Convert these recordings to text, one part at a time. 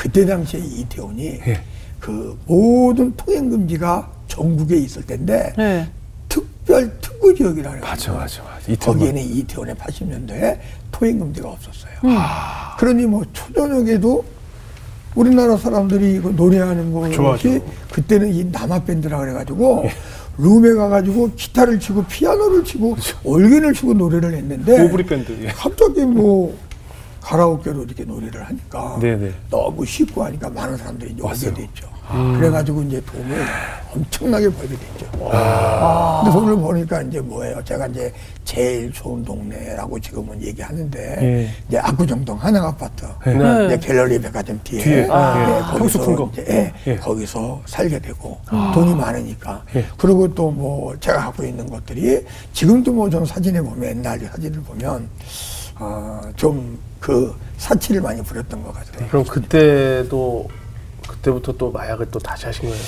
그때 당시에 이태원이 예. 그 모든 통행 금지가 전국에 있을 텐데 네. 특별 특구 지역이라 그래요. 맞아, 맞아, 맞아. 이태원. 거기에는 이태원에 80년도에 통행 금지가 없었어요. 음. 그러니 뭐 초저녁에도 우리나라 사람들이 그 노래하는 것이 좋아하죠. 그때는 이 남아 밴드라 그래가지고 룸에 가가지고 기타를 치고 피아노를 치고 올겐을 치고 노래를 했는데 오브리 밴드. 예. 갑자기 뭐 가라오케로 이렇게 노래를 하니까 네네. 너무 쉽고 하니까 많은 사람들이 이제 오게 왔어요. 됐죠. 그래가지고 이제 돈을 엄청나게 벌게 됐죠. 근데 돈을 버니까 이제 뭐예요? 제가 이제 제일 좋은 동네라고 지금은 얘기하는데 예. 이제 압구정동 한양 아파트 네. 이제 갤러리 백화점 뒤에, 뒤에. 아, 예, 예. 평수 큰 거. 이제 예, 예. 거기서 살게 되고 돈이 많으니까 예. 그리고 또 뭐 제가 갖고 있는 것들이 지금도 뭐좀 사진에 보면 옛날 사진을 보면 어, 좀 그 사치를 많이 부렸던 것 같아요. 그럼 그때도 그때부터 또 마약을 또 다시 하신 거예요?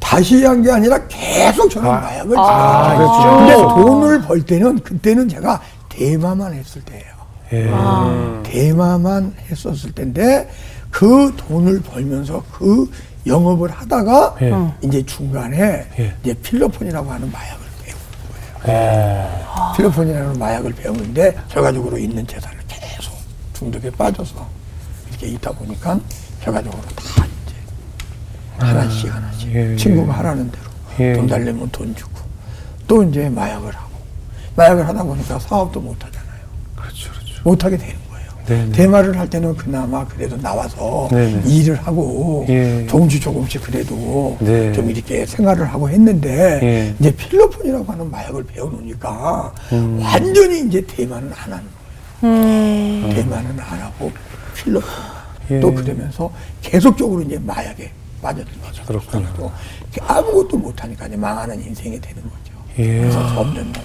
다시 한 게 아니라 계속 저는 마약을 아. 그랬죠. 근데 돈을 벌 때는 그때는 제가 대마만 했을 때예요. 예. 아. 대마만 했었을 때인데 그 돈을 벌면서 그 영업을 하다가 예. 어. 이제 중간에 예. 이제 필로폰이라고 하는 마약을 배운 거예요. 예. 필로폰이라는 마약을 배우는데 결과적으로 있는 재산을 계속 중독에 빠져서 이렇게 있다 보니까 결과적으로 다 이제 하나씩 하나씩 예, 친구가 예. 하라는 대로 예, 돈 예. 달래면 돈 주고 또 이제 마약을 하고 마약을 하다 보니까 사업도 못 하잖아요. 그렇죠, 그렇죠. 못 하게 되는 거예요. 네네. 대마를 할 때는 그나마 그래도 나와서 네네. 일을 하고 예. 조금씩 조금씩 그래도 네. 좀 이렇게 생활을 하고 했는데 예. 이제 필로폰이라고 하는 마약을 배워놓으니까 음. 완전히 이제 대마는 안 하는 거예요. 음. 대마는 안 하고 필로폰 예. 또 그러면서 계속적으로 이제 마약에 빠져든 거죠. 그렇구나. 또 아무것도 못하니까 이제 망하는 인생이 되는 거죠. 예. 그래서 점점 다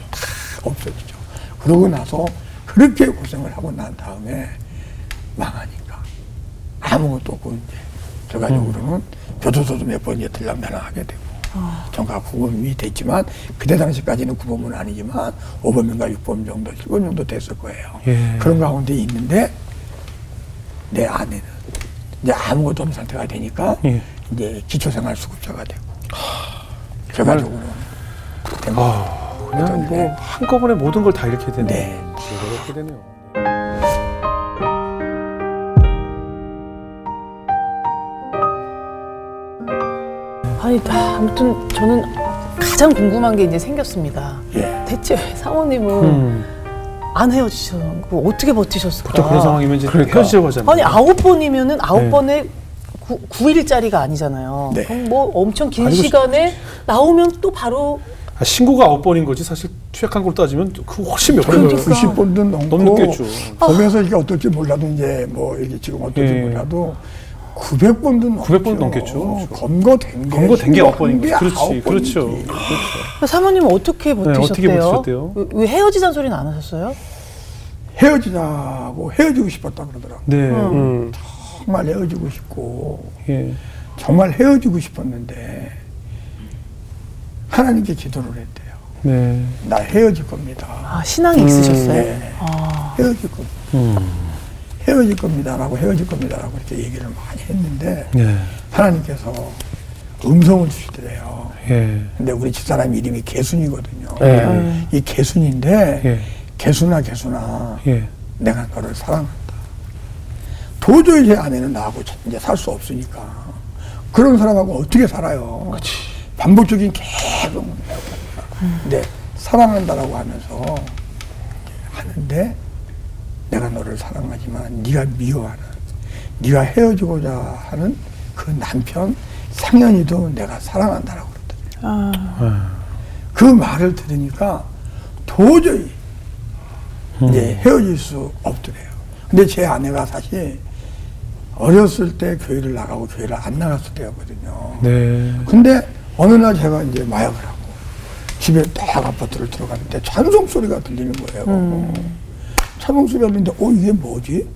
없어지죠. 그러고 나서 그렇게 고생을 하고 난 다음에 망하니까 아무것도 없고 이제 결과적으로는 교도소도 몇 번 이제 들락날락하게 되고 전과 구범이 됐지만 그때 당시까지는 구범은 아니지만 5범인가 6범 정도 7범 정도 됐을 거예요. 예. 그런 가운데 있는데 내 아내는 이제 아무것도 없는 상태가 되니까 예. 이제 기초생활 수급자가 되고 결과적으로는 된 거예요. 그냥 뭐 한꺼번에 모든 걸다 잃게 되네요. 네. 그렇게 되네요. 아니, 다 아무튼 저는 가장 궁금한 게 이제 생겼습니다. 예. 대체 왜 사모님은 음. 안 헤어지셨고 어떻게 버티셨을까? 보통 그런 상황이면 이제 그러니까. 헤어지려고 하잖아요. 아니 아홉 번이면은 아홉 네. 번에 구, 9일짜리가 아니잖아요. 네. 그럼 뭐 엄청 긴 시간에 나오면 또 바로 아, 신고가 아홉 번인 거지 사실 취약한 걸로 따지면 그 훨씬 몇 번인 저는 거예요. 90번도 넘고 넘겠죠. 거기에서 이게 어떨지 몰라도 이제 뭐 이게 지금 어떨지 예. 몰라도 900번도 넘죠. 900번 넘겠죠. 검거된 게 검거된 게 아홉 번인 신고한 게 거죠. 그렇지, 아홉 그렇죠. 번이지. 사모님은 어떻게 버티셨대요? 네, 어떻게 버티셨대요? 왜, 왜 헤어지자는 소리는 안 하셨어요? 헤어지자고 헤어지고 싶었다 그러더라고. 네. 음. 정말 헤어지고 싶고 예. 정말 헤어지고 싶었는데 하나님께 기도를 했대요. 네. 나 헤어질 겁니다. 아 신앙이 있으셨어요? 네. 아, 헤어질 겁니다. 음. 헤어질 겁니다라고 헤어질 겁니다라고 이렇게 얘기를 많이 했는데 네. 하나님께서 음성을 주시더래요. 예. 근데 우리 집사람 이름이 개순이거든요. 네. 이 개순인데 예. 개순아 개순아 예. 내가 너를 사랑한다. 도저히 제 아내는 나하고 이제 살 수 없으니까 그런 사람하고 어떻게 살아요? 반복적인 계속 근데 사랑한다라고 하면서 하는데 내가 너를 사랑하지만 네가 미워하는 네가 헤어지고자 하는 그 남편 상현이도 내가 사랑한다라고 그러더래요. 아, 그 말을 들으니까 도저히 이제 헤어질 수 없더래요. 근데 제 아내가 사실 어렸을 때 교회를 나가고 교회를 안 나갔을 때였거든요. 네. 근데 어느 날 제가 이제 마약을 하고 집에 딱 아파트를 들어갔는데 찬송 소리가 들리는 거예요. 찬 들리는데 어 이게 뭐지?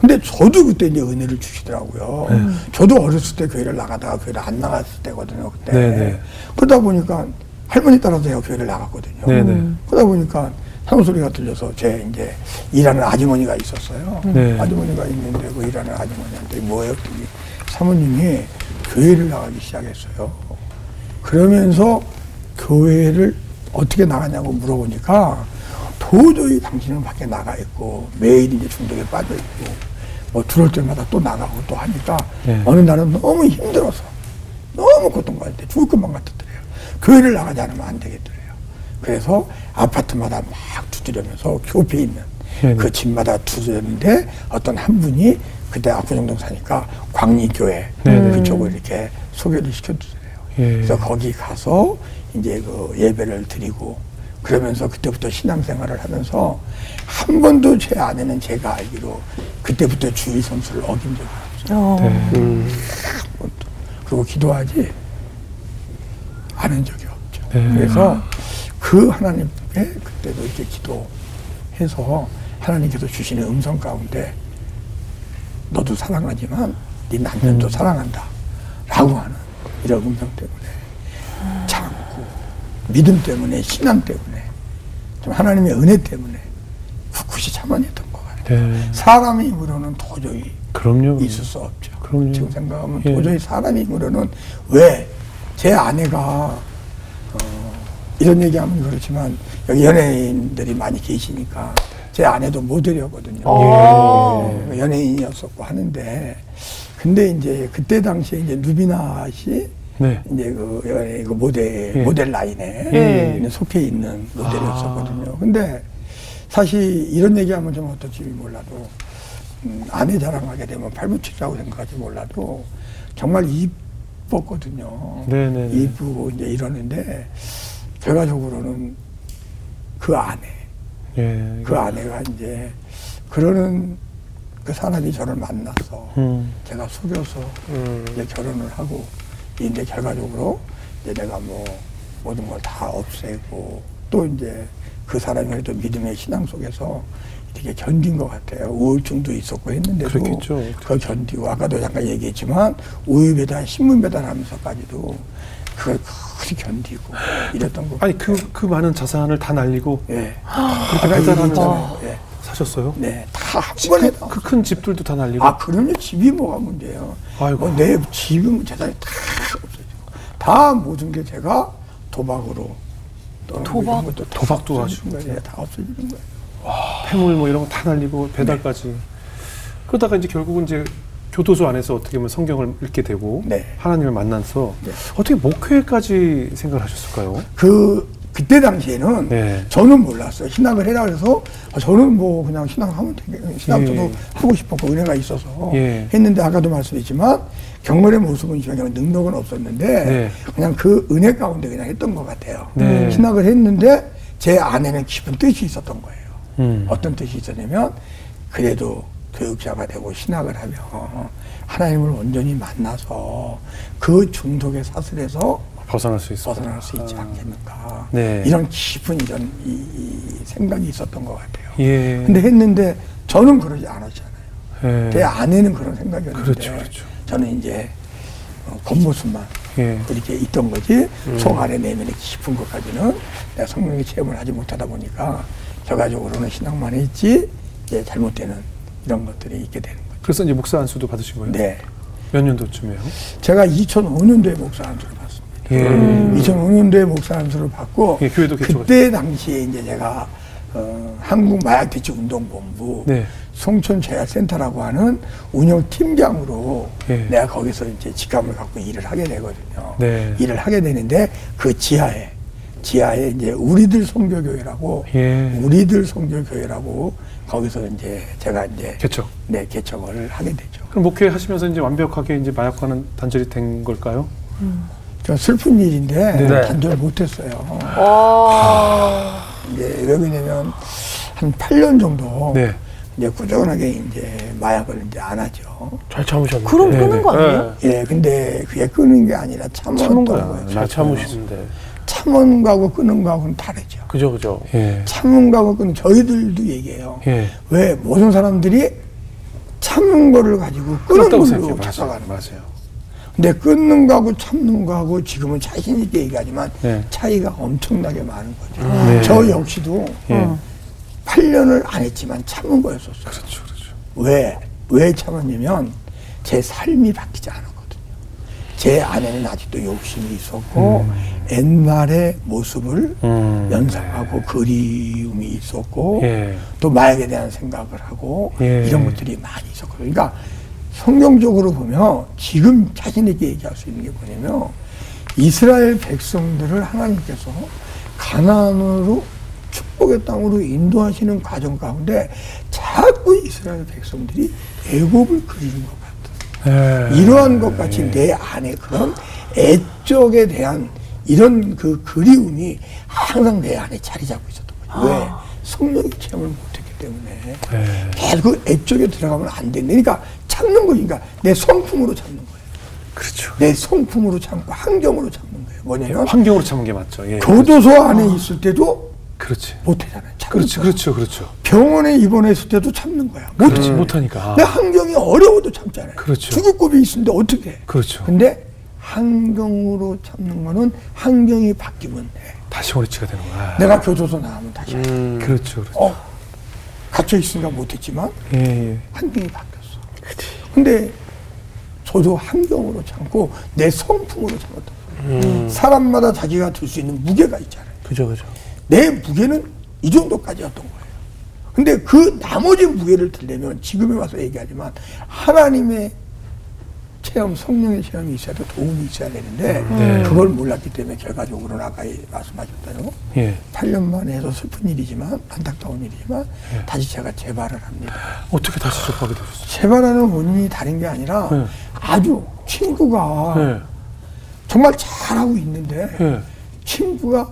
근데 저도 그때 이제 은혜를 주시더라고요. 저도 어렸을 때 교회를 나가다가 교회를 안 나갔을 때거든요. 그때. 네, 네. 그러다 보니까 할머니 따라서 제가 교회를 나갔거든요. 네, 네. 그러다 보니까 상소리가 들려서 제 이제 일하는 아주머니가 있었어요. 네. 아주머니가 있는데 그 일하는 아주머니한테 뭐예요? 사모님이 교회를 나가기 시작했어요. 그러면서 교회를 어떻게 나가냐고 물어보니까 도저히 당신은 밖에 나가 있고 매일 이제 중독에 빠져 있고 뭐 들어올 때마다 또 나가고 또 하니까 네. 어느 날은 너무 힘들어서 너무 고통받을 때 죽을 것만 같았더래요. 교회를 나가지 않으면 안 되겠더래요. 그래서 아파트마다 막 두드리면서 교회 있는 네네. 그 집마다 두드렸는데 어떤 한 분이 그때 압구정동 사니까 광리교회 네네. 그쪽을 이렇게 소개를 시켜주더래요. 예. 그래서 거기 가서 이제 그 예배를 드리고 그러면서 그때부터 신앙생활을 하면서 한 번도 제 아내는 제가 알기로 그때부터 주의 선수를 어긴 적이 없어요. 어. 네. 한 번도. 그리고 기도하지 않은 적이 없죠. 네. 그래서 그 하나님께 그때도 이렇게 기도해서 하나님께서 주시는 음성 가운데 너도 사랑하지만 네 남편도 사랑한다 라고 하는 이런 음성 때문에 참고 믿음 때문에 신앙 때문에 좀 하나님의 은혜 때문에 굳이 참아냈던 것 같아요. 네. 사람의 힘으로는 도저히 그럼요. 있을 수 없죠. 그럼요. 지금 생각하면 예. 도저히 사람의 힘으로는 왜 제 아내가 어, 이런 얘기하면 그렇지만 여기 연예인들이 많이 계시니까 제 아내도 모델이었거든요. 어. 예, 연예인이었었고 하는데 근데 이제 그때 당시에 이제 누비나 씨 네. 이제 그 연예인 그 모델 예. 모델 라인에 예. 속해 있는 모델이었었거든요. 근데 사실 이런 얘기하면 좀 어떨지 몰라도 음, 아내 자랑하게 되면 팔불출이라고 생각하지 몰라도 정말 이뻤거든요. 네네네. 이쁘고 이제 이러는데 결과적으로는 그 아내, 예. 그 아내가 이제 그러는 그 사람이 저를 만나서 음. 제가 속여서 음. 이제 결혼을 하고 이제 결과적으로 이제 내가 뭐 모든 걸 다 없애고 또 이제 그 사람이 그래도 믿음의 신앙 속에서 이렇게 견딘 것 같아요. 우울증도 있었고 했는데도 그렇겠죠. 그걸 견디고 아까도 잠깐 얘기했지만 우유 배달, 신문 배달하면서까지도 그걸 그렇게 견디고 이랬던 거. 아니 그그 많은 자산을 다 날리고 예. 그렇게 배달하면서 얘기했잖아요. 예. 사셨어요? 네, 다 한 번에 다. 그큰 집들도 다 날리고. 아, 그러면 집이 뭐가 문제예요? 아이고. 뭐 내 집은 재산이 다 없어지고. 다 모든 게 제가 도박으로. 도박? 이런 것도 다 도박도 없어지는 거예요. 다 없어지는 거예요. 폐물 뭐 이런 거 다 날리고 배달까지. 그러다가 이제 결국은 이제 교도소 안에서 어떻게 보면 성경을 읽게 되고 네. 하나님을 만나서 네. 어떻게 목회까지 생각을 하셨을까요? 그, 그때 당시에는 네. 저는 몰랐어요. 신학을 해라 그래서 아, 저는 뭐 그냥 신앙하면 되게, 신앙 저도 예. 하고 싶었고 은혜가 있어서 예. 했는데 아까도 말씀드렸지만 경건의 모습은 전혀 능력은 없었는데 네. 그냥 그 은혜 가운데 그냥 했던 것 같아요. 네. 신학을 했는데 제 안에는 깊은 뜻이 있었던 거예요. 음. 어떤 뜻이 있었냐면 그래도 교육자가 되고 신학을 하면 하나님을 온전히 만나서 그 중독의 사슬에서 벗어날 수 있어. 벗어날 수 있지 않겠는가. 네. 이런 깊은 이런 이, 이 생각이 있었던 것 같아요. 예. 근데 했는데 저는 그러지 않았잖아요. 예. 제 아내는 그런 생각이었는데 그렇죠, 그렇죠. 저는 이제 어, 겉모습만 예. 이렇게 있던 거지 음. 속 안에 내면의 깊은 것까지는 내가 성령의 체험을 하지 못하다 보니까 결과적으로는 신앙만 했지 이제 잘못되는 이런 것들이 있게 되는 거죠. 그래서 이제 목사 안수도 받으신 거예요? 네. 몇 년도쯤에요? 제가 2005년도에 목사 안수를 받습니다. 예. 2005년도에 목사 안수를 받고 예, 교회도 그때 당시에 이제 제가 어, 한국 마약 대책 운동본부 네. 송천 재활센터라고 하는 운영 팀장으로 예. 내가 거기서 이제 직함을 갖고 일을 하게 되거든요. 네. 일을 하게 되는데 그 지하에 지하에 이제 우리들 성교교회라고 예. 우리들 성교교회라고 거기서 이제 제가 이제 개척. 네 개척을 하게 되죠. 그럼 목회 하시면서 이제 완벽하게 이제 마약과는 단절이 된 걸까요? 저 슬픈 일인데 네. 단절 못했어요. 와. 이제 왜 그러냐면 한 8년 정도 네. 이제 꾸준하게 이제 마약을 이제 안 하죠. 잘 참으셨는데. 그럼 네, 끄는 네. 거 아니에요? 예, 근데 그게 끄는 게 아니라 참은. 거예요. 잘 참으시는데. 참은 거하고 끄는 거하고는 다르죠. 그죠, 그죠. 예. 참은 거하고 끄는 저희들도 얘기해요. 예. 왜 모든 사람들이 참는 거를 가지고 끄는 걸로 생각해요. 착각하는 거예요. 맞아요. 근데 끊는 거하고 참는 거하고 지금은 자신 있게 얘기하지만 네. 차이가 엄청나게 많은 거죠. 네. 저 역시도 예. 어. 8년을 안 했지만 참은 거였었어요. 그렇죠, 그렇죠. 왜? 왜 참았냐면 제 삶이 바뀌지 않았거든요. 제 안에는 아직도 욕심이 있었고 옛날의 모습을 음, 연상하고 그리움이 있었고 예. 또 마약에 대한 생각을 하고 예. 이런 것들이 많이 있었거든요. 그러니까 성경적으로 보면 지금 자신에게 얘기할 수 있는 게 뭐냐면 이스라엘 백성들을 하나님께서 가나안으로 축복의 땅으로 인도하시는 과정 가운데 자꾸 이스라엘 백성들이 애굽을 그리는 것 같아요. 예. 이러한 것 같이 내 안에 그런 애적에 대한 이런 그 그리움이 항상 내 안에 자리 잡고 있었던 거죠. 왜? 성령의 체험을 못했기 때문에 예. 계속 그 애적에 들어가면 안 된다. 그러니까 참는 거니까 내 성품으로 참는 거예요. 그렇죠. 내 성품으로 참고 환경으로 참는 거예요. 뭐냐면 환경으로 참은 게 맞죠. 예. 교도소 안에 있을 때도 그렇지. 못하잖아요. 참는 그렇지, 거예요. 그렇죠, 그렇죠. 병원에 입원했을 때도 참는 거야. 그렇지, 못해. 못하니까. 내 환경이 어려워도 참잖아요. 그렇죠. 고비 있는데 어떻게 해? 그렇죠. 근데 환경으로 참는 거는 환경이 바뀌면 돼. 다시 원위치가 되는 거야. 내가 교도소 나가면 다시 해. 음. 그렇죠, 그렇죠. 어, 갇혀 있으니까 못했지만 예, 예. 환경이 바뀌었어. 근데 저도 환경으로 참고 내 성품으로 참았던 거예요. 사람마다 자기가 들 수 있는 무게가 있잖아요. 그죠, 그죠. 내 무게는 이 정도까지였던 거예요. 근데 그 나머지 무게를 들려면 지금에 와서 얘기하지만 하나님의 체험, 성령의 체험이 있어야 돼 도움이 있어야 되는데 네. 그걸 몰랐기 때문에 결과적으로는 아까 말씀하셨대로 예. 8년 만에 해서 슬픈 일이지만 안타까운 일이지만 다시 제가 재발을 합니다. 어떻게 다시 접하게 되셨어요? 재발하는 원인이 다른 게 아니라 네. 아주 친구가 예. 정말 잘하고 있는데 예. 친구가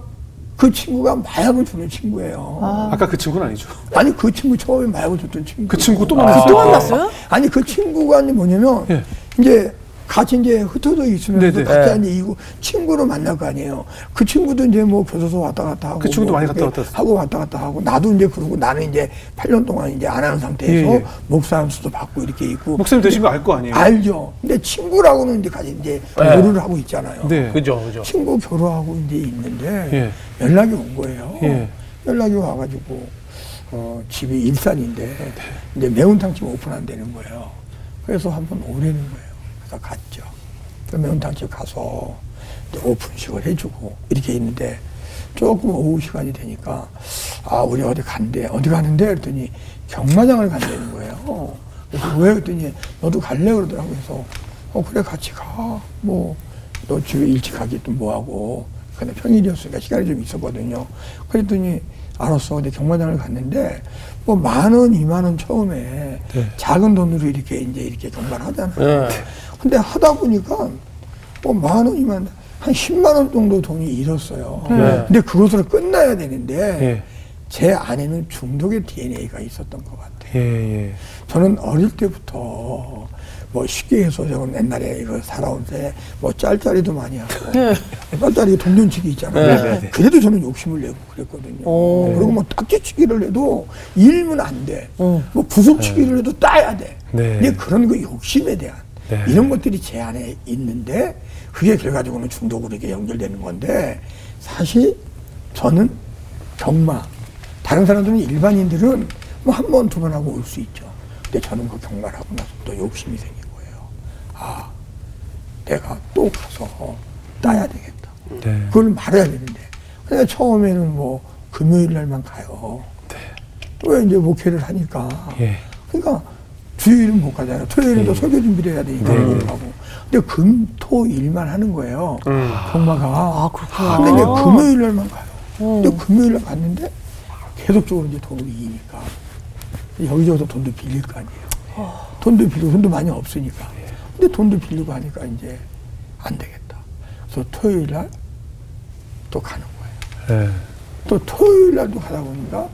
그 친구가 마약을 주는 친구예요. 아 까 그 친구는 아니죠. 아니 그 친구 처음에 마약을 줬던 친구. 그 친구 또또 만났어요. 만났어요? 아니 그 친구가 이제 뭐냐면 예. 이제 같이 이제 흩어져 있으면서 네네. 같이 네. 이제 이고 친구로 만날 거 아니에요. 그 친구도 이제 뭐 교도소 왔다 갔다 하고 그 친구도 뭐 많이 갔다 했어요. 하고 왔다 갔다 하고 나도 이제 그러고 나는 이제 8년 동안 이제 안 하는 상태에서 예, 예. 목사 함수도 받고 이렇게 있고 목사님 되신 거 알 거 아니에요? 알죠. 근데 친구라고는 이제 같이 이제 네. 교류를 하고 있잖아요. 네. 그죠, 그죠. 친구 교류하고 이제 있는데 예. 연락이 온 거예요. 예. 연락이 와가지고 어, 집이 일산인데 이제 매운탕집 오픈한다는 거예요. 그래서 한번 오라는 거예요. 그래서 갔죠. 그 매운탕집 가서 오픈식을 해주고 이렇게 있는데 조금 오후 시간이 되니까 아 우리 어디 간대 어디 가는데 그랬더니 경마장을 간다는 거예요. 그래서 왜 그랬더니 너도 갈래 그러더라고 그래서 어 그래 같이 가 뭐 너 집에 일찍 가기 또 뭐하고 근데 평일이었으니까 시간이 좀 있었거든요. 그랬더니 알았어. 근데 경마장을 갔는데 뭐 만 원, 이만 원 처음에 네. 작은 돈으로 이렇게 이제 이렇게 경마를 하잖아요. 네. 근데 하다 보니까 뭐 만 원, 이만 원, 한 10만 원 정도 돈이 잃었어요. 네. 근데 그것으로 끝나야 되는데 예. 제 안에는 중독의 DNA가 있었던 것 같아요. 예, 예. 저는 어릴 때부터 뭐 쉽게 해서 저는 옛날에 이거 살아온 때뭐 짤짤이도 많이 하고 짤짤이 동전치기 있잖아요. 네, 네, 네. 그래도 저는 욕심을 내고 그랬거든요. 오. 그리고 뭐 딱지치기를 해도 일면 안 돼. 뭐 부속치기를 해도 따야 돼. 네. 근데 그런 거 욕심에 대한 네. 이런 것들이 제 안에 있는데 그게 결과적으로는 중독으로 이렇게 연결되는 건데 사실 저는 경마 다른 사람들은 일반인들은 뭐 한 번 두 번 하고 올 수 있죠. 근데 저는 그 경마를 하고 나서 또 욕심이 생긴 거예요. 아, 내가 또 가서 따야 되겠다. 네. 그걸 말해야 되는데. 근데 처음에는 뭐 금요일 날만 가요. 왜 이제 목회를 하니까. 예. 그러니까 주일은 못 가잖아요. 토요일에도 설교 준비를 해야 되니까 네. 못 가고. 근데 금, 토, 일만 하는 거예요. 경마가. 아, 그렇구나. 근데 이제 금요일 날만 가요. 근데 금요일 날 갔는데 계속적으로 이제 돈을 이니까 여기저기서 돈도 빌릴 거 아니에요. 돈도 빌리고 돈도 많이 없으니까. 근데 돈도 빌리고 하니까 이제 안 되겠다. 그래서 토요일 날 또 가는 거예요. 예. 또 토요일 날도 가다 보니까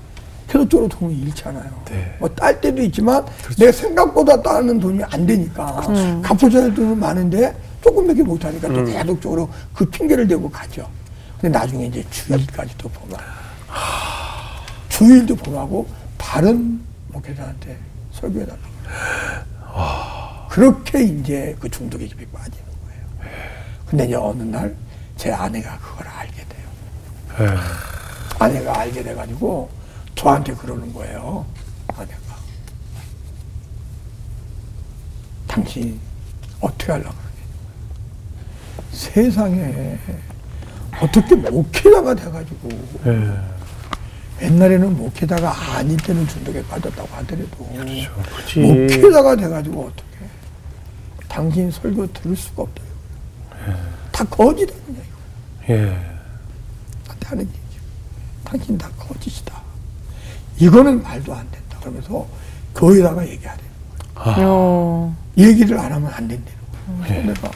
계속적으로 돈을 잃잖아요. 네. 뭐딸 때도 있지만 내 생각보다 따는 돈이 안 되니까 갚아줘야 할 돈은 많은데 조금밖에 못 하니까 또 계속적으로 그 핑계를 대고 가죠. 근데 나중에 이제 주일까지도 범하고 주일도 범하고 다른 목회자한테 설교해달라고 그래요. 그렇게 이제 그 중독의 깊이 빠지는 거예요. 근데 이제 어느 날 제 아내가 그걸 알게 돼요. 예. 아내가 알게 돼가지고 저한테 그러는 거예요. 아내가. 당신 어떻게 하려고 그러냐. 세상에 어떻게 목회자가 돼가지고 예. 옛날에는 목회자가 아닌 때는 중독에 빠졌다고 하더라도 그렇지. 목회자가 돼가지고 어떻게 당신 설교 들을 수가 없대요. 다 거짓 아니냐 이거. 예. 나한테 하는 얘기죠. 당신 다 거짓이다. 이거는 말도 안 된다. 그러면서 교회다가 얘기하래. 어. 얘기를 안 하면 안 된다는 거예요. 그래서 내가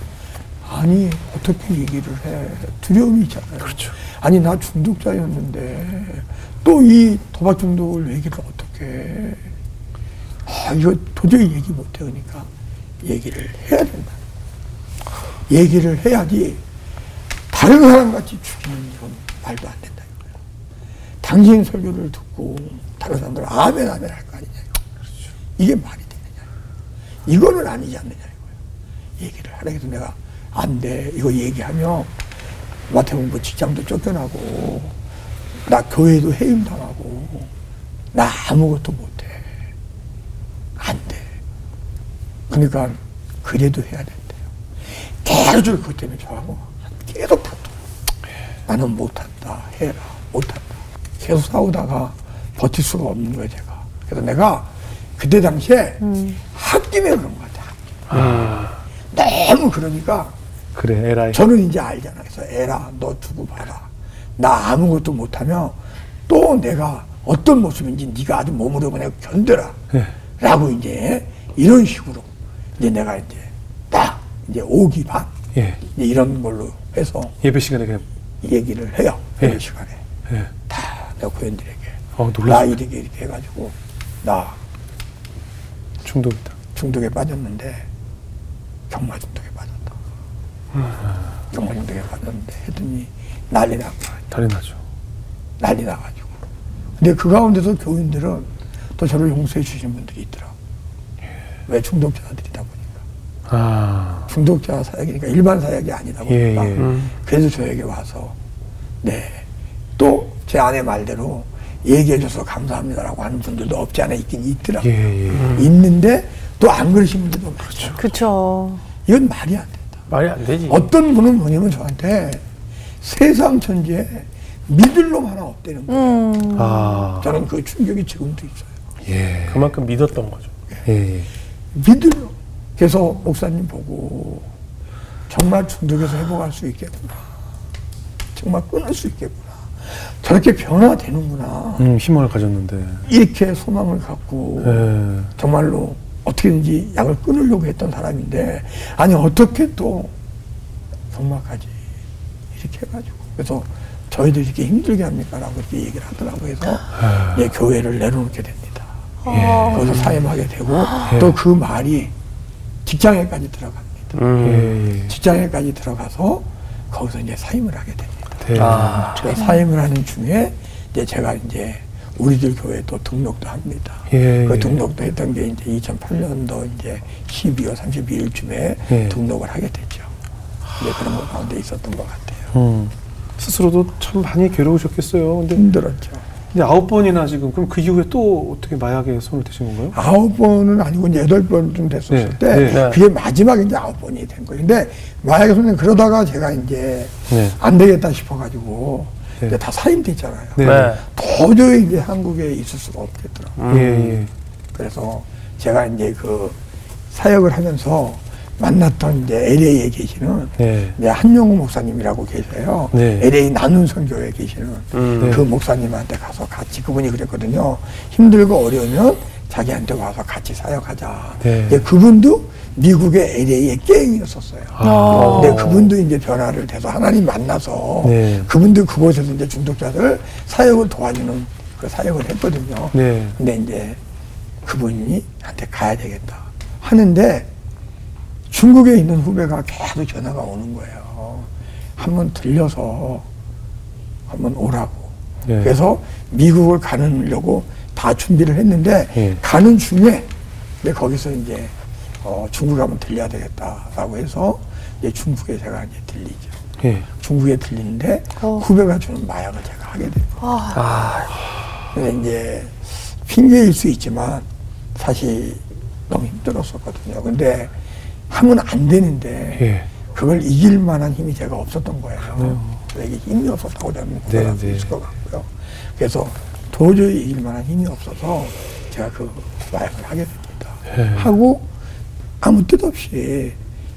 아니 어떻게 얘기를 해 두려움이 있잖아요. 그렇죠. 아니 나 중독자였는데 또 이 도박 중독을 얘기를 어떻게 해. 아 이거 도저히 얘기 못해 그러니까 얘기를 해야 된다. 얘기를 해야지 다른 사람 같이 죽이는 이건 말도 안 된다. 당신 설교를 듣고 다른 사람들 아멘 아멘 할 거 아니냐 이거. 이게 말이 되느냐 이거는 아니지 않느냐 이거예요. 얘기를 하라 해서 내가 안 돼. 이거 얘기하면 마태면 뭐 직장도 쫓겨나고 나 교회도 해임당하고 나 아무것도 못해. 안 돼. 그러니까 그래도 해야 된대요. 계속 그것 때문에 저하고 계속. 나는 못한다. 해라. 못한다. 계속 싸우다가 버틸 수가 없는 거예요, 제가. 그래서 내가 그때 당시에 홧김에 그런 것 같아. 너무 그러니까 그래, 에라이. 저는 이제 알잖아. 그래서 에라, 너 두고 봐라. 나 아무것도 못하면 또 내가 어떤 모습인지 네가 아주 몸으로 그냥 견뎌라. 예. 라고 이제 이런 식으로 이제 내가 이제 딱 이제 오기 반 예. 이제 이런 걸로 해서 예배 시간에 그냥, 얘기를 해요. 예. 그 시간에 예. 다 내가 고현들에게 어, 나. 이렇게 이렇게 해가지고 나 중독이다. 중독에 빠졌는데 경마 중독에 빠졌다. 경마 중독에 빠졌는데 했더니 난리 난 거야. 달이 나죠. 난리 나가지고. 근데 그 가운데서 교인들은 또 저를 용서해 주신 분들이 있더라고. 왜 중독자들이다 보니까. 아, 중독자 사역이니까 일반 사역이 아니다 보니까. 예, 예. 그래서 저에게 와서, 네. 또제 아내 말대로 얘기해줘서 감사합니다라고 하는 분들도 없지 않아 있긴 있더라고. 예, 예. 있는데 또 안 그러신 분들도 많죠. 그쵸. 이건 말이 안 된다. 말이 안 되지. 어떤 분은 뭐냐면 저한테 세상 천지에 믿을 놈 하나 없다는 거예요. 음. 아, 저는 그 충격이 지금도 있어요. 예. 그만큼 믿었던 거죠. 예, 예. 믿을 놈. 그래서 목사님 보고 정말 중독에서 회복할 수 있겠구나. 정말 끊을 수 있겠구나. 저렇게 변화되는구나. 음, 희망을 가졌는데. 이렇게 소망을 갖고 예. 정말로 어떻게든지 약을 끊으려고 했던 사람인데 아니 어떻게 또 정말까지 이렇게 해가지고 그래서 저희들 이렇게 힘들게 합니까라고 이렇게 얘기를 하더라고요. 그래서 이제 교회를 내려놓게 됩니다. 거기서 사임하게 되고 또그 말이 직장에까지 들어갑니다. 음. 예, 예. 직장에까지 들어가서 거기서 이제 사임을 하게 됩니다. 대 아. 그 사임을 하는 중에 이제 제가 이제 우리들 교회에 또 등록도 합니다. 예, 그 예. 등록도 했던 게 이제 2008년도 이제 12월 32일쯤에 예. 등록을 하게 됐죠. 이제 그런 거 가운데 있었던 것 같아요. 음. 스스로도 참 많이 괴로우셨겠어요. 근데 힘들었죠. 이제 아홉 번이나 지금 그럼 그 이후에 또 어떻게 마약에 손을 대신 건가요? 아홉 번은 아니고 이제 여덟 번쯤 됐었을 네, 때 네. 네. 그게 마지막 이제 아홉 번이 된 거예요. 근데 마약에 손님 그러다가 제가 이제 네. 안 되겠다 싶어가지고 네. 이제 다 사임됐잖아요. 네. 네. 도저히 이제 한국에 있을 수가 없겠더라고요. 예, 예. 그래서 제가 이제 그 사역을 하면서 만났던 이제 LA에 계시는 네. 이제 한용우 목사님이라고 계세요. 네. LA 나눔 선 교회에 계시는 음. 그 목사님한테 가서 같이 그분이 그랬거든요. 힘들고 어려우면 자기한테 와서 같이 사역하자. 네. 근데 그분도 미국의 LA의 깽이었었어요. 아. 근데 그분도 이제 변화를 돼서 하나님 만나서 네. 그분도 그곳에서 이제 중독자들 사역을 도와주는 그 사역을 했거든요. 네. 근데 이제 그분이 한테 가야 되겠다 하는데 중국에 있는 후배가 계속 전화가 오는 거예요. 한번 들려서 한번 오라고. 네. 그래서 미국을 가려고 다 준비를 했는데 예. 가는 중에 이제 거기서 이제 어, 중국에 한번 들려야 되겠다라고 해서 이제 중국에 제가 이제 들리죠. 예. 중국에 들리는데 어. 후배가 주는 마약을 제가 하게 된 거예요. 아, 근데 이제 핑계일 수 있지만 사실 너무 힘들었었거든요. 근데 하면 안 되는데 예. 그걸 이길 만한 힘이 제가 없었던 거예요. 이게 힘이 없었다고 저는 네, 구별할 수 네. 있을 것 같고요. 그래서 도저히 이길 만한 힘이 없어서 제가 그 마약을 하게 됩니다. 예. 하고 아무 뜻 없이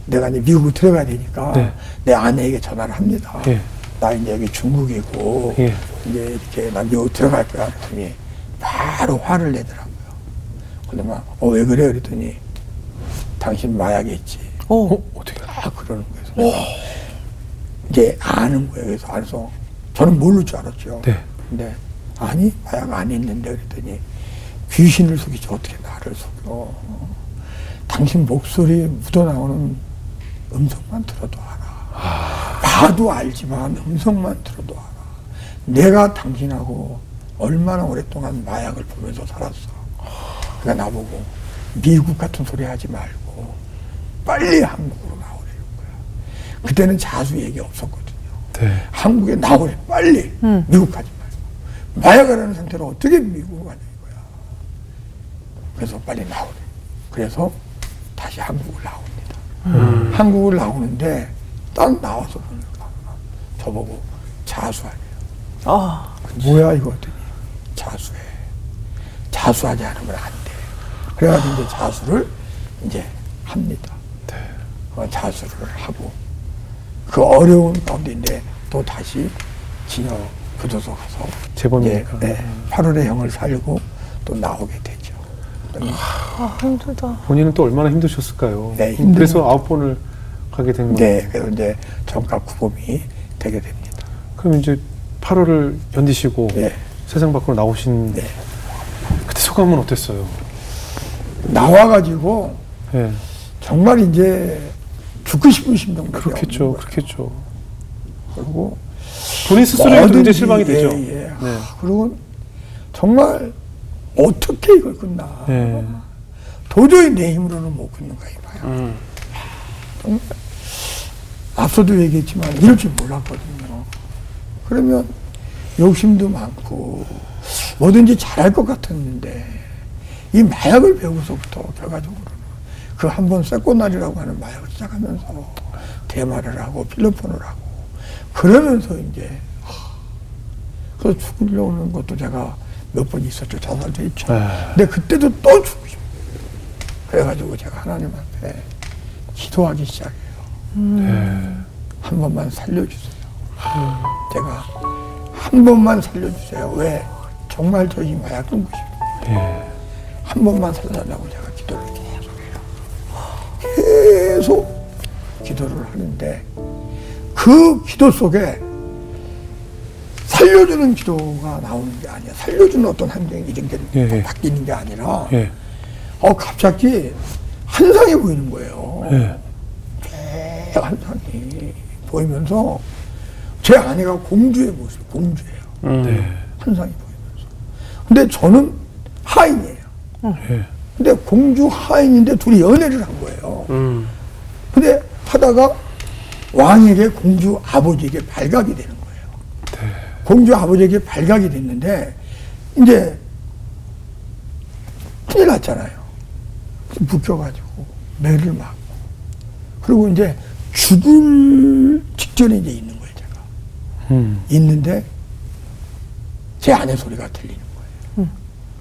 내가 이제 미국 들어가야 되니까 네. 내 아내에게 전화를 합니다. 예. 나 이제 여기 중국이고 예. 이제 이렇게 나 미국 들어갈 거야 그랬더니 바로 화를 내더라고요. 근데 막, 어, 왜 그래? 그랬더니 당신 마약했지. 어. 어, 어떻게? 아, 그러는 거예요. 내가 이제 아는 거예요. 그래서 알아서 저는 모를 줄 알았죠. 네. 근데 아니 마약 안 했는데 그랬더니 귀신을 속이지 어떻게 나를 속여. 당신 목소리에 묻어나오는 음성만 들어도 알아. 봐도 알지만 음성만 들어도 알아. 내가 당신하고 얼마나 오랫동안 마약을 보면서 살았어. 그러니까 나보고 미국 같은 소리 하지 말고 빨리 한국으로 나오라는 거야. 그때는 자수 얘기 없었거든요. 네. 한국에 나오래 빨리 미국 가지 말고 마약을 하는 상태로 어떻게 미국으로 가냐 이거야. 그래서 빨리 나오래. 그래서 다시 한국을 나옵니다. 한국을 나오는데 딱 나와서 보니까 저보고 자수하래요. 아. 뭐야 이거 했더니 자수해. 자수하지 않으면 안 돼. 그래가지고 이제 자수를 이제 합니다. 어, 자수를 하고 그 어려운 가운데인데 또 다시 진여 교도소 가서 재범이니까. 이제, 네, 8월에 형을 살고 또 나오게 되죠. 아, 힘들다. 본인은 또 얼마나 힘드셨을까요? 네, 그래서 아홉 번을 가게 된 거예요. 네, 그래서 이제 정각 구범이 되게 됩니다. 그럼 이제 8월을 견디시고 네. 세상 밖으로 나오신 네. 그때 소감은 어땠어요? 나와가지고 예. 정말 이제 죽고 싶은 심정도 그렇겠죠. 그렇겠죠. 그리고 본인 스스로에도 굉장히 실망이 되죠. 예, 예. 네. 그리고 정말 어떻게 이걸 끝나? 예. 도저히 내 힘으로는 못 끊는 거야, 이봐요. 음. 정말 앞서도 얘기했지만 이럴 줄 몰랐거든요. 그러면 욕심도 많고 뭐든지 잘할 것 같았는데 이 마약을 배우고서부터 결과적으로는 그 한번 쇠꼬날이라고 하는 마약을 시작하면서 대마를 하고 필로폰을 하고 그러면서 이제 하, 그래서 죽으려는 것도 제가 몇 번 있었죠. 자살도 했죠. 네. 근데 그때도 또 죽고 싶어요. 그래가지고 제가 하나님한테 기도하기 시작해요. 네. 한 번만 살려주세요. 제가 한 번만 살려주세요. 왜? 정말 저이 마약 끊고 싶어요. 예. 한 번만 살려달라고 제가 기도를 해요. 계속 기도를 하는데 그 기도 속에 살려주는 기도가 나오는 게 아니야. 살려주는 어떤 행동이 이런 게 예, 예. 바뀌는 게 아니라 예. 어 갑자기 한상이 보이는 거예요. 예. 새 한상이 보이면서 제 아내가 공주의 모습, 공주예요. 네. 한상이 보이면서. 근데 저는 하인이에요. 예. 근데 공주 하인인데 둘이 연애를 한 거예요. 음. 근데 하다가 왕에게 공주 아버지에게 발각이 되는 거예요. 공주 아버지에게 발각이 됐는데 이제 큰일 났잖아요. 묶여가지고 매를 맞고 그리고 이제 죽을 직전에 이제 있는 거예요, 제가. 음. 있는데 제 아내 소리가 들리는 거예요.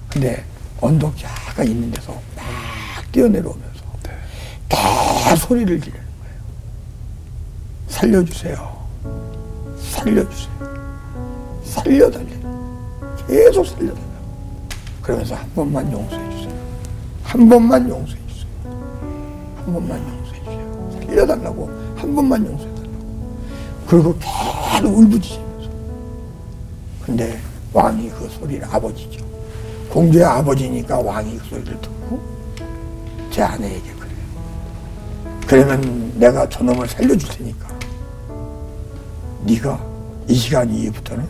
근데 언덕 약간 있는 데서 막 뛰어내려오면서 다 소리를 지르는 거예요. 살려주세요. 살려주세요. 살려달래요. 계속 살려달라고. 그러면서 한 번만 용서해 주세요. 한 번만 용서해 주세요. 한 번만 용서해 주세요. 살려달라고 한 번만 용서해 달라고. 그리고 계속 울부짖으면서. 근데 왕이 그 소리를 아버지죠. 공주의 아버지니까 왕이 그 소리를 듣고 제 아내에게 그러면 내가 저놈을 살려줄 테니까 네가 이 시간 이후부터는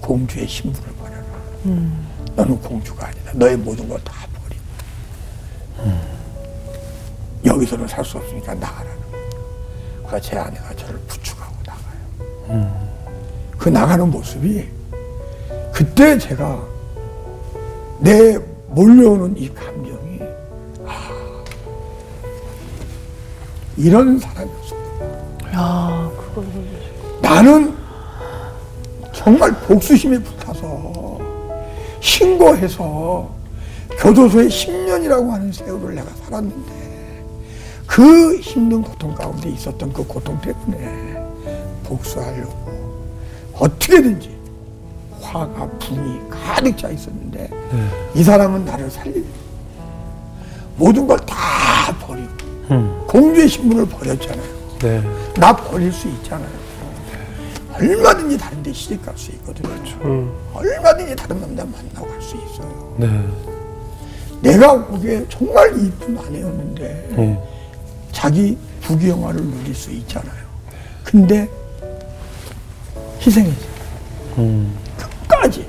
공주의 신분을 버려라. 너는 공주가 아니다. 너의 모든 걸 다 버리고 여기서는 살 수 없으니까 나가라는 거예요. 그러니까 제 아내가 저를 부축하고 나가요. 그 나가는 모습이 그때 제가 내 몰려오는 이 감 이런 사람이었어. 야, 그걸 나는 정말 복수심에 불타서 신고해서 교도소에 10년이라고 하는 세월을 내가 살았는데 그 힘든 고통 가운데 있었던 그 고통 때문에 복수하려고 어떻게든지 화가 분이 가득 차 있었는데 이 사람은 나를 살리려 모든 걸 다 버리고 음. 공주의 신분을 버렸잖아요. 네. 나 버릴 수 있잖아요. 얼마든지 다른 데 시집 갈 수 있거든요. 음. 얼마든지 다른 남자 만나고 갈 수 있어요. 네. 내가 보기에 정말 이쁜 아내였는데 예. 자기 부귀영화를 누릴 수 있잖아요. 근데 희생했죠. 음. 끝까지.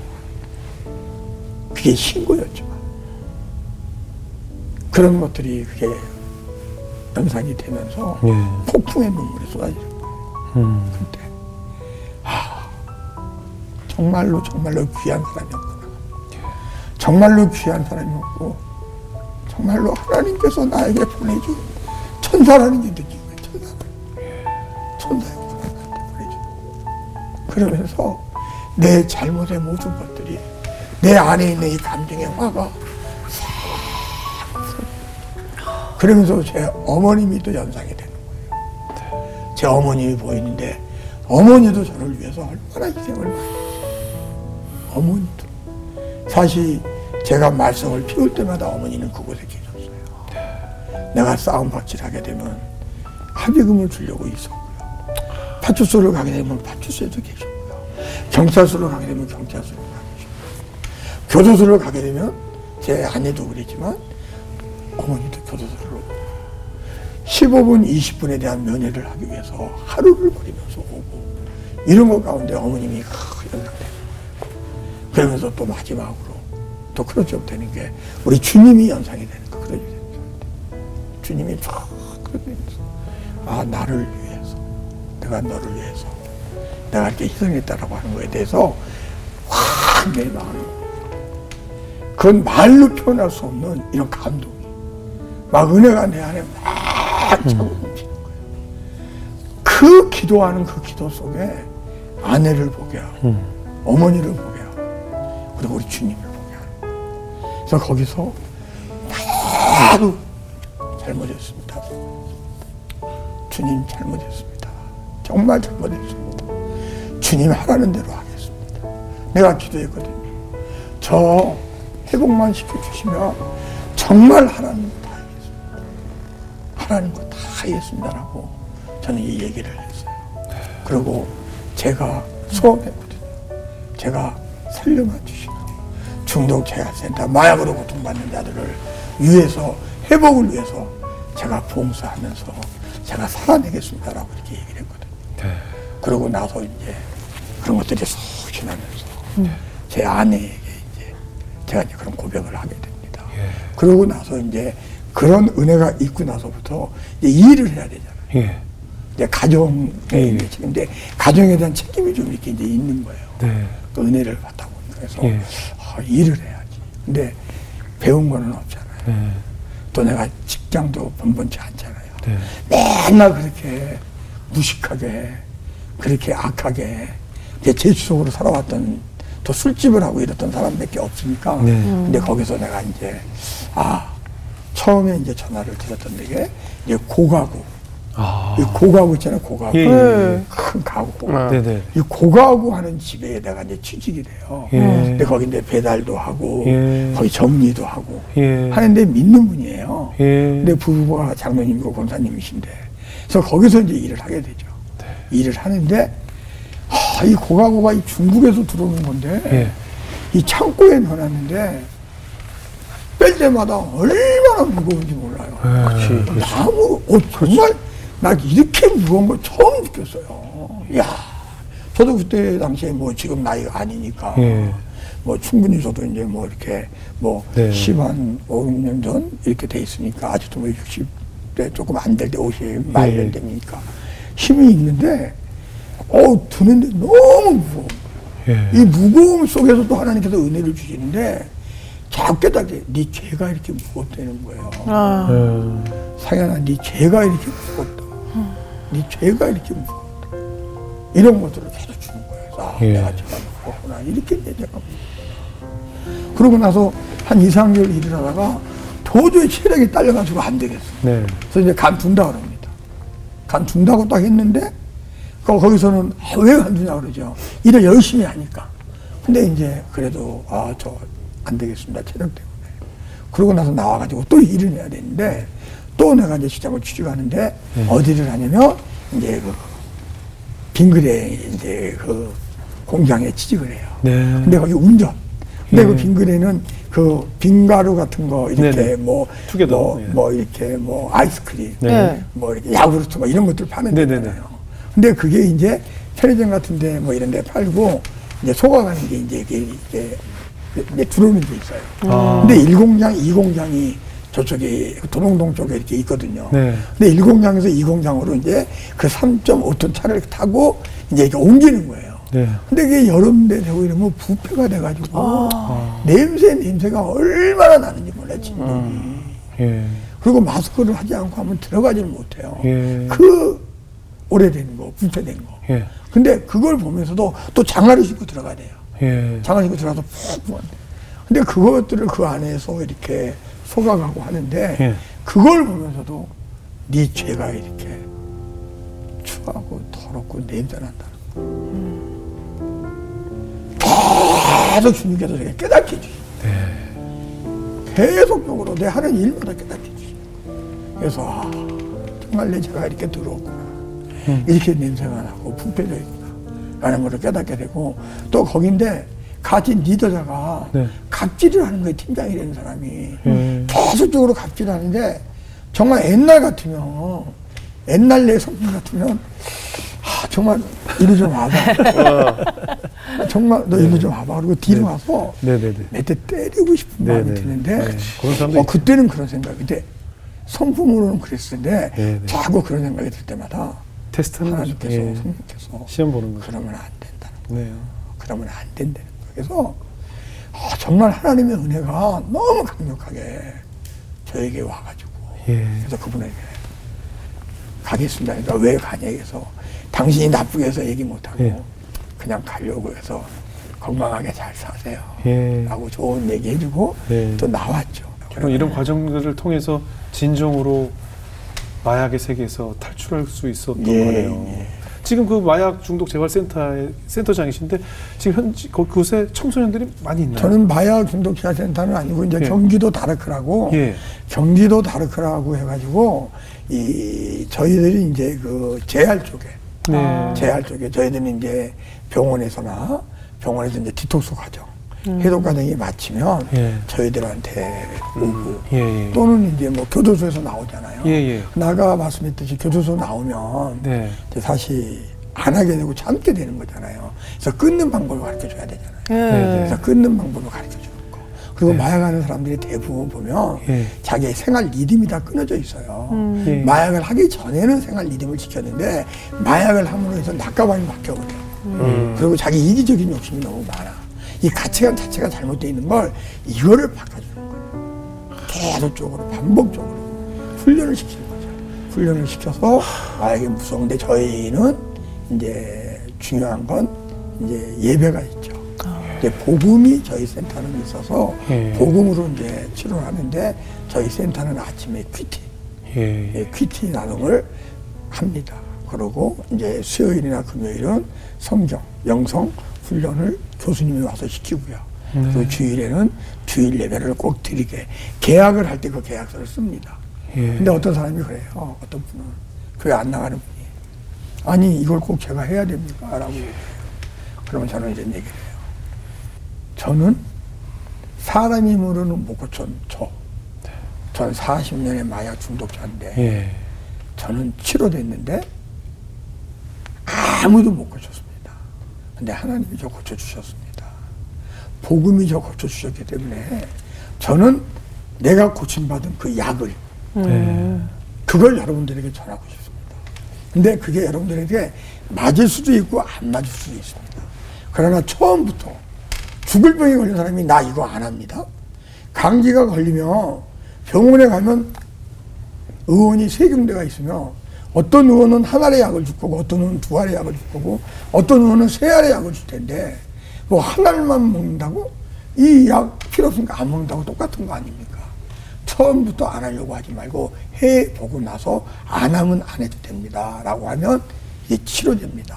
그게 신고였죠. 그런 것들이 그게 연상이 되면서 예. 폭풍의 눈물이 쏟아지는 거예요. 음. 근데 아 정말로 정말로 귀한 사람이었구나. 정말로 귀한 사람이었고 정말로 하나님께서 나에게 보내준 천사라는 게 느낀 거예요. 천사. 천사였구나 나한테 보내준. 그러면서 내 잘못의 모든 것들이 내 안에 있는 이 감정의 화가 그러면서 제 어머님이 또 연상이 되는 거예요. 제 어머님이 보이는데 어머니도 저를 위해서 얼마나 희생을. 어머니도 사실 제가 말썽을 피울 때마다 어머니는 그곳에 계셨어요. 내가 싸움 박질하게 되면 합의금을 주려고 있었고요. 파출소를 가게 되면 파출소에도 계셨고요. 경찰서를 가게 되면 경찰서로 가 계셨고요. 교도소를 가게 되면 제 아내도 그랬지만 어머니도 교도소를 오고 15분, 20분에 대한 면회를 하기 위해서 하루를 버리면서 오고 이런 것 가운데 어머님이 거예요. 그러면서 또 마지막으로 또 크로즈업 되는 게 우리 주님이 연상이 되는 거 크로즈업 주님이 쫙 그러면서 아 나를 위해서 내가 너를 위해서 내가 이렇게 희생했다라고 하는 거에 대해서 확내 마음이 그건 말로 표현할 수 없는 이런 감동이 막 은혜가 내 안에 막 넘치는 거예요. 그 기도하는 그 기도 속에 아내를 보게 하고 어머니를 보게 하고 그리고 우리 주님을 보게 거예요. 그래서 거기서 나도 잘못했습니다. 주님 잘못했습니다. 정말 잘못했습니다. 주님 하라는 대로 하겠습니다. 내가 기도했거든요. 저 회복만 시켜주시면 정말 하나님. 하나님 거다 하겠습니다라고 저는 이 얘기를 했어요. 그리고 제가 소원했거든요. 제가 살려만 주시고 중독 재활센터 마약으로 고통받는 자들을 위해서 회복을 위해서 제가 봉사하면서 제가 살아내겠습니다라고 이렇게 얘기를 했거든요. 네. 그러고 나서 이제 그런 것들이 쏙 지나면서 제 아내에게 이제 제가 이제 그런 고백을 하게 됩니다. 예. 그러고 나서 이제 그런 은혜가 있고 나서부터 이제 일을 해야 되잖아요. 예. 이제 가정에 예. 이제 책임인데 가정에 대한 책임이 좀 이렇게 이제 있는 거예요. 네. 그 은혜를 받다 보니까 그래서 예. 아, 일을 해야지. 근데 배운 거는 없잖아요. 네. 또 내가 직장도 번번치 않잖아요. 네. 맨날 그렇게 무식하게 그렇게 악하게 이제 제주속으로 살아왔던 또 술집을 하고 이랬던 사람밖에 없으니까 네. 근데 거기서 내가 이제 아 처음에 이제 전화를 드렸던 데게 이제 고가구 아. 이 고가구 있잖아요 고가구 예, 예. 네. 큰 가구 아. 네네. 이 고가구 하는 집에 내가 이제 취직이 돼요. 예. 근데 거기 이제 배달도 하고 예. 거기 정리도 하고 예. 하는데 믿는 분이에요. 예. 근데 부부가 장로님이고 권사님이신데 그래서 거기서 이제 일을 하게 되죠. 네. 일을 하는데 아, 이 고가구가 이 중국에서 들어오는 건데 예. 이 창고에 넣어놨는데 뺄 때마다 얼마나 무거운지 몰라요. 그렇지. 그렇지. 너무 어, 정말 나 이렇게 무거운 걸 처음 느꼈어요. 야, 저도 그때 당시에 뭐 지금 나이가 아니니까 예. 뭐 충분히 저도 이제 뭐 이렇게 뭐 네. 10한 5년 전 이렇게 돼 있으니까 아직도 뭐 60대 조금 안 될 때 50 말년 예. 됩니까 힘이 있는데 어 드는데 너무 무거워. 예. 이 무거움 속에서 또 하나님께서 은혜를 주시는데 자꾸 깨닫게 네 죄가 이렇게 무겁다는 거예요. 아, 음. 상현아, 네 죄가 이렇게 무겁다. 네 죄가 이렇게 무겁다. 이런 것들을 계속 주는 거예요. 아, 예. 내가 죄가 무겁구나. 이렇게 내 죄가 무겁다. 그러고 나서 한 2, 3개월 일을 하다가 도저히 체력이 딸려가지고 안 되겠어. 네. 그래서 이제 간 둔다 그럽니다. 간 둔다고 딱 했는데, 그 거기서는 아, 왜간 두냐 그러죠. 일을 열심히 하니까. 근데 이제 그래도, 아, 저 안 되겠습니다. 체력 때문에. 그러고 나서 나와가지고 또 일을 해야 되는데, 또 내가 이제 시장을 취직하는데, 어디를 하냐면, 이제 그, 빙그레 이제 그 공장에 취직을 해요. 네. 근데 거기 운전. 근데 예. 그 빙그레는 그 빙가루 같은 거 이렇게 네네. 뭐, 투게더. 뭐, 예. 뭐 이렇게 뭐 아이스크림, 네. 네. 뭐 이렇게 야구르트 뭐 이런 것들 파는 네네네. 데잖아요. 근데 그게 이제 편의점 같은 데 뭐 이런 데 팔고 이제 속아가는 게 이제 이게 이제, 들어오는 게 있어요. 아. 근데 1공장, 2공장이 저쪽에 도롱동 쪽에 이렇게 있거든요. 네. 근데 1공장에서 2공장으로 이제 그 3.5톤 차를 타고 이제 이렇게 옮기는 거예요. 네. 근데 그게 여름에 되고 이러면 부패가 돼가지고 냄새 냄새가 얼마나 나는지 몰라 진동이. 예. 그리고 마스크를 하지 않고 하면 들어가지를 못해요. 예. 그 오래된 거, 부패된 거. 예. 근데 그걸 보면서도 또 장화를 신고 들어가야 돼요. 예. 장화 신고 들어가서 푹. 근데 그것들을 그 안에서 이렇게 속아가고 하는데 예. 그걸 보면서도 네 죄가 이렇게 추하고 더럽고 냄새 난다. 계속 주님께서 깨닫게 해주시 계속적으로 내 하는 일마다 깨닫게 해주시 그래서 아, 정말 내 죄가 이렇게 더럽구나. 이렇게 냄새가 나고 부패져 있구나. 라는 것을 깨닫게 되고 또 거긴데 같이 리더자가 네. 갑질을 하는 거예요. 팀장이라는 사람이. 음. 계속적으로 갑질을 하는데 정말 옛날 같으면 옛날 내 성품 같으면 아, 정말 이리 좀 와봐. 정말 너 이리 좀 와봐. 그리고 뒤로 와서 네네네. 몇대 때리고 싶은 마음이 네네. 드는데 네. 어, 그때는 그런 생각인데 성품으로는 그랬을 때 네네. 자꾸 그런 생각이 들 때마다 테스트하는 거죠. 예. 성령께서 시험 보는 거죠. 그러면 안 된다는 네. 그러면 안 된다는 거예요. 그래서 아, 정말 하나님의 은혜가 너무 강력하게 저에게 와가지고 예. 그래서 그분에게 가겠습니다. 그러니까 왜 가냐 해서 당신이 나쁘게 해서 얘기 못하고 예. 그냥 가려고 해서 건강하게 잘 사세요. 예. 라고 좋은 얘기 해주고 네. 또 나왔죠. 그럼 이런 과정들을 통해서 진정으로 마약의 세계에서 탈출할 수 있었던 예, 거네요. 예. 지금 그 마약 중독 재활 센터의 센터장이신데 지금 현지 그 그곳에 청소년들이 많이 있나요? 저는 마약 중독 치료센터는 아니고 이제 예. 경기도 다르크라고 예. 경기도 다르크라고 해가지고 이 저희들이 이제 그 재활 쪽에 네. 재활 쪽에 저희들은 이제 병원에서나 병원에서 이제 디톡스 과정 해독 과정이 마치면 예. 저희들한테 오고 예. 예. 또는 이제 뭐 교도소에서 나오잖아요. 예, 예. 나가 말씀했듯이 교도소 나오면 네. 사실 안 하게 되고 참게 되는 거잖아요. 그래서 끊는 방법을 가르쳐 줘야 되잖아요. 네. 그래서 끊는 방법을 가르쳐 주는 거. 그리고 마약하는 사람들이 대부분 보면 예. 자기의 생활 리듬이 다 끊어져 있어요. 예. 마약을 하기 전에는 생활 리듬을 지켰는데 마약을 함으로 해서 낙가방이 바뀌어버려요. 음. 그리고 자기 이기적인 욕심이 너무 많아. 이 가치관 자체가 잘못되어 있는 걸 이거를 바꿔주는 거예요. 계속적으로 반복적으로 훈련을 시키는 거죠. 훈련을 시켜서 마약이 무서운데 저희는 이제 중요한 건 이제 예배가 있죠. 이제 복음이 저희 센터는 있어서 예. 복음으로 이제 치료를 하는데 저희 센터는 아침에 퀴티 예. 예, 퀴티 나눔을 합니다. 그리고 이제 수요일이나 금요일은 성경, 영성 훈련을 교수님이 와서 시키고요. 그리고 주일에는 주일 예배를 꼭 드리게 계약을 할 때 그 계약서를 씁니다. 예. 근데 어떤 사람이 그래요. 어떤 분은 교회 안 나가는 분이 아니 이걸 꼭 제가 해야 됩니까? 라고 얘기해요. 그러면 저는 이제 얘기를 해요. 저는 사람 힘으로는 못 고친 저. 저는 40년의 마약 중독자인데 예. 저는 치료됐는데 아무도 못 고쳤습니다. 근데 하나님이 저 고쳐주셨습니다. 복음이 저 고쳐주셨기 때문에 저는 내가 고침받은 그 약을 네. 그걸 여러분들에게 전하고 싶습니다. 근데 그게 여러분들에게 맞을 수도 있고 안 맞을 수도 있습니다. 그러나 처음부터 죽을 병에 걸린 사람이 나 이거 안 합니다. 감기가 걸리면 병원에 가면 의원이 세 군데가 있으며 어떤 의원은 한 알의 약을 줄 거고 어떤 의원은 두 알의 약을 줄 거고 어떤 의원은 세 알의 약을 줄 텐데 뭐 한 알만 먹는다고 이 약 필요 없으니까 안 먹는다고 똑같은 거 아닙니까? 처음부터 안 하려고 하지 말고 해 보고 나서 안 하면 안 해도 됩니다. 라고 하면 이게 치료됩니다.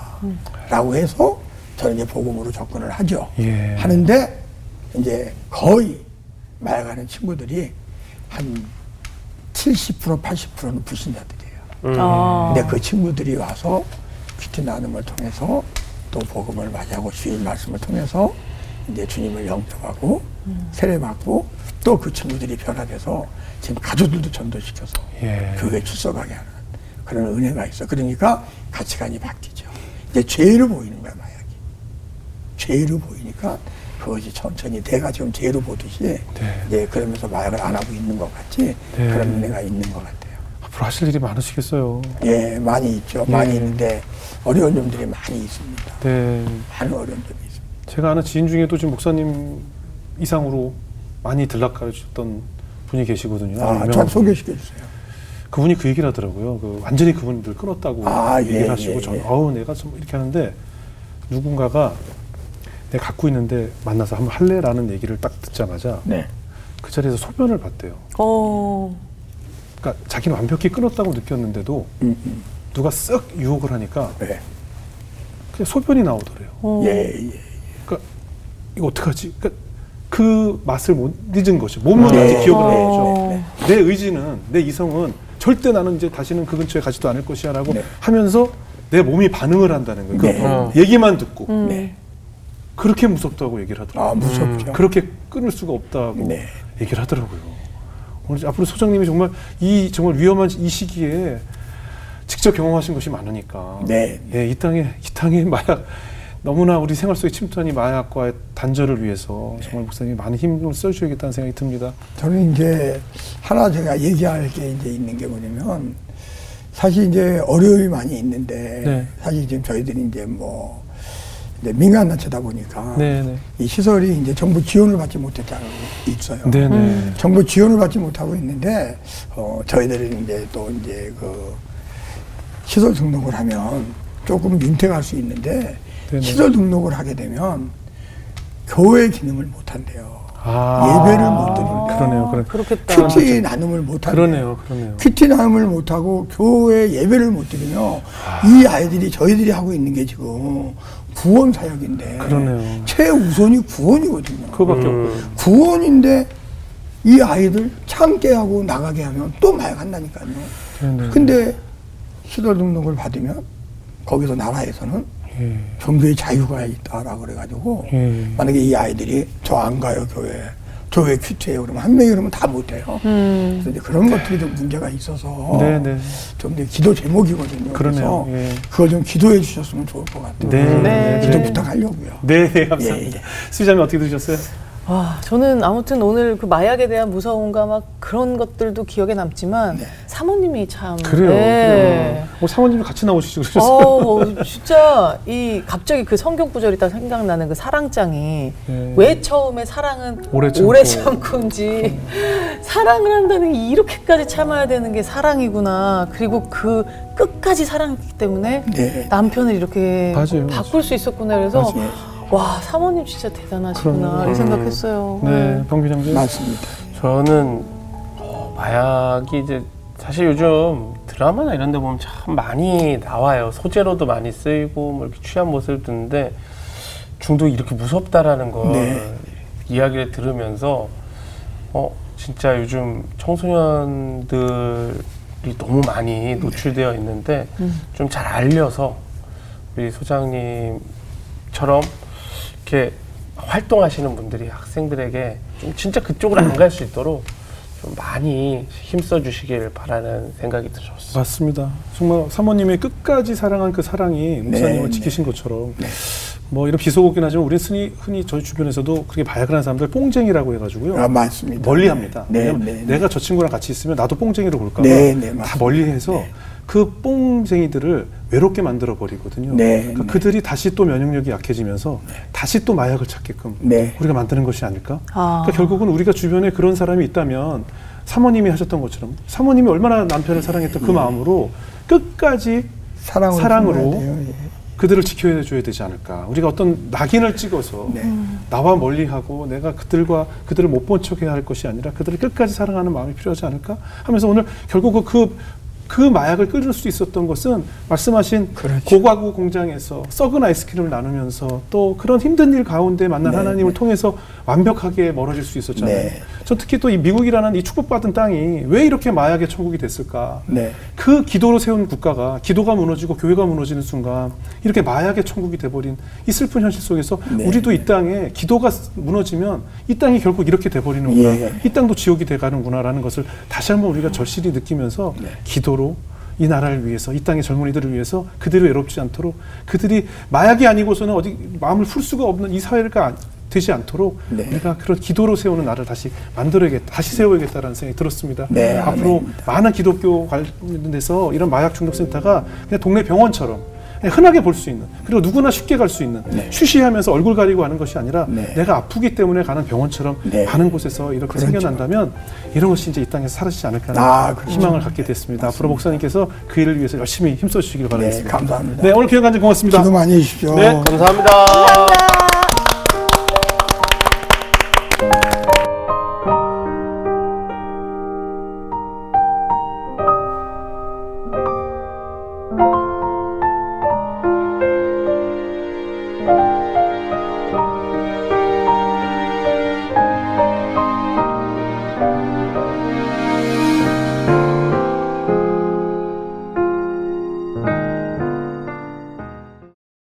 라고 해서 저는 이제 복음으로 접근을 하죠. 예. 하는데 이제 거의 마약하는 친구들이 한 70% 80%는 불신자들 이에요. 아. 근데 그 친구들이 와서 퀴트 나눔을 통해서 또 복음을 맞이하고 주일 말씀을 통해서 이제 주님을 영접하고 세례받고 또 그 친구들이 변화돼서 지금 가족들도 전도시켜서 예. 교회 출석하게 하는 그런 은혜가 있어. 그러니까 가치관이 바뀌죠. 이제 죄로 보이는 거야 마약이. 죄로 보이니까 그것이 천천히 내가 지금 죄로 보듯이 네. 이제 그러면서 마약을 안 하고 있는 것 같이 네. 그런 은혜가 있는 것 같아요. 앞으로 하실 일이 많으시겠어요. 예, 많이 있죠. 예. 많이 있는데 어려운 점들이 많이 있습니다. 네. 많은 어려운 점이 있습니다. 제가 아는 지인 중에도 지금 목사님 이상으로 많이 들락가르쳤던 분이 계시거든요. 아, 분. 소개시켜 주세요. 그분이 그 얘기를 하더라고요. 그 완전히 그분들 끊었다고 아, 예, 얘기를 하시고 예, 저는 예. 어우 내가 좀 이렇게 하는데 누군가가 내가 갖고 있는데 만나서 한번 할래라는 얘기를 딱 듣자마자 네. 그 자리에서 소변을 봤대요. 어. 그러니까 자기는 완벽히 끊었다고 느꼈는데도 음, 음. 누가 쓱 유혹을 하니까 네. 그냥 소변이 나오더래요. 어. 예, 예. 그러니까 이거 어떡하지? 그러니까 그 맛을 못 잊은 거죠. 몸은 네. 아직 기억을 하는 어. 거죠. 내 의지는 내 이성은 절대 나는 이제 다시는 그 근처에 가지도 않을 것이야 라고 네. 하면서 내 몸이 반응을 한다는 거예요. 네. 그 어. 얘기만 듣고 음. 네. 그렇게 무섭다고 얘기를 하더라고요. 아, 무섭죠. 그렇게 끊을 수가 없다고 네. 얘기를 하더라고요. 앞으로 소장님이 정말 이 정말 위험한 이 시기에 직접 경험하신 것이 많으니까 네. 예, 이 땅에 이 땅에 마약 너무나 우리 생활 속에 침투한 이 마약과의 단절을 위해서 네. 정말 목사님이 많은 힘을 써주셔야겠다는 생각이 듭니다. 저는 이제 하나 제가 얘기할 게 이제 있는 게 뭐냐면 사실 이제 어려움이 많이 있는데 네. 사실 지금 저희들이 이제 뭐 이제 민간 단체다 보니까 네네. 이 시설이 이제 정부 지원을 받지 못했다고 있어요. 네네. 음. 정부 지원을 받지 못하고 있는데 어 저희들은 이제 또 이제 그 시설 등록을 하면 조금 윤택할 수 있는데 네네. 시설 등록을 하게 되면 교회 기능을 못 한대요. 아, 예배를 못 드린대요. 그러네요. 그래. 그렇겠다. QT 나눔을 못 한대요. 그러네요. 그러네요. QT 나눔을 못 하고 교회 예배를 못 드리면 이 아이들이 저희들이 하고 있는 게 지금 구원 사역인데 그러네요. 최우선이 구원이거든요. 그거밖에 음. 구원인데 이 아이들 참게 하고 나가게 하면 또 마약한다니까요. 네네. 근데 시설 등록을 받으면 거기서 나라에서는 예. 종교의 자유가 있다라고 그래가지고 예. 만약에 이 아이들이 저 안 가요 교회 저왜 큐트해요 그러면 한 명이 그러면 다 못해요. 음. 그래서 이제 그런 것들이 좀 문제가 있어서 네네. 좀 이제 기도 제목이거든요. 그러네요. 그래서 예. 그거 좀 기도해 주셨으면 좋을 것 같아요. 네. 네. 기도 네. 부탁하려고요. 네, 네, 감사합니다. 예, 예. 수장님 어떻게 들으셨어요? 와, 저는 아무튼 오늘 그 마약에 대한 무서움과 막 그런 것들도 기억에 남지만 네. 사모님이 참 그래요. 네. 그래요. 어, 사모님이 같이 나오시죠. 그러셨어요. 어, 진짜 이 갑자기 그 성경 구절이 딱 생각나는 그 사랑장이 네. 왜 처음에 사랑은 오래 오래, 참고. 참고인지 사랑을 한다는 게 이렇게까지 참아야 되는 게 사랑이구나 그리고 그 끝까지 사랑했기 때문에 네. 남편을 이렇게 맞아요, 바꿀 수 있었구나 그래서 맞아요. 와 사모님 진짜 대단하시구나. 이 생각했어요. 네, 병규장님. 맞습니다. 저는 어, 마약이 이제 사실 요즘 드라마나 이런 데 보면 참 많이 나와요. 소재로도 많이 쓰이고 뭐 이렇게 취한 모습을 듣는데 중독이 이렇게 무섭다라는 걸 네. 이야기를 들으면서 어 진짜 요즘 청소년들이 너무 많이 노출되어 있는데 음. 좀잘 알려서 우리 소장님처럼 이렇게 활동하시는 분들이 학생들에게 좀 진짜 그쪽으로 안 갈 수 있도록 좀 많이 힘써 주시길 바라는 생각이 들었어요. 맞습니다. 정말 사모님의 끝까지 사랑한 그 사랑이 목사님을 네. 지키신 것처럼 뭐 이런 비속어긴 하지만 우리 흔히 흔히 저희 주변에서도 그렇게 하는 사람들 뽕쟁이라고 해가지고요. 아, 맞습니다. 멀리합니다. 네, 네, 네. 내가 저 친구랑 같이 있으면 나도 뽕쟁이로 볼까 봐. 네, 네, 다. 멀리해서 그 뽕쟁이들을 외롭게 만들어 버리거든요. 네, 그러니까 네. 그들이 다시 또 면역력이 약해지면서 다시 또 마약을 찾게끔 네. 우리가 만드는 것이 아닐까? 아. 그러니까 결국은 우리가 주변에 그런 사람이 있다면 사모님이 하셨던 것처럼 사모님이 얼마나 남편을 사랑했던 그 마음으로 끝까지 사랑으로, 사랑으로. 예. 그들을 지켜줘야 되지 않을까. 우리가 어떤 낙인을 찍어서 네. 나와 멀리하고 내가 그들과 그들을 못 본 척해야 할 것이 아니라 그들을 끝까지 사랑하는 마음이 필요하지 않을까 하면서 오늘 결국 그, 그 마약을 끊을 수 있었던 것은 말씀하신 그렇죠. 고가구 공장에서 썩은 아이스크림을 나누면서 또 그런 힘든 일 가운데 만난 네, 하나님을 네. 통해서 완벽하게 멀어질 수 있었잖아요. 네. 저 특히 또 이 미국이라는 이 축복받은 땅이 왜 이렇게 마약의 천국이 됐을까? 네. 그 기도로 세운 국가가 기도가 무너지고 교회가 무너지는 순간 이렇게 마약의 천국이 돼버린 이 슬픈 현실 속에서 네. 우리도 이 땅에 기도가 무너지면 이 땅이 결국 이렇게 돼버리는구나 예. 이 땅도 지옥이 돼가는구나라는 것을 다시 한번 우리가 절실히 느끼면서 네. 기도로 이 나라를 위해서 이 땅의 젊은이들을 위해서 그들이 외롭지 않도록 그들이 마약이 아니고서는 어디 마음을 풀 수가 없는 이 사회가 되지 않도록 네. 우리가 그런 기도로 세우는 나를 다시 만들어야겠다, 다시 세워야겠다라는 생각이 들었습니다. 네, 앞으로 아멘입니다. 많은 기독교 관련돼서 이런 마약 중독 센터가 그냥 동네 병원처럼 흔하게 볼 수 있는 그리고 누구나 쉽게 갈 수 있는 네. 쉬쉬하면서 얼굴 가리고 하는 것이 아니라 네. 내가 아프기 때문에 가는 병원처럼 네. 가는 곳에서 이렇게 그렇죠. 생겨난다면 이런 것이 이제 이 땅에서 사라지지 않을까 하는 아, 그렇죠. 희망을 갖게 됐습니다. 앞으로 목사님께서 그 일을 위해서 열심히 힘써 주시길 네, 바라겠습니다. 감사합니다. 네, 오늘 귀한 간증 고맙습니다. 기도 많이 해주십시오. 네, 감사합니다. 감사합니다.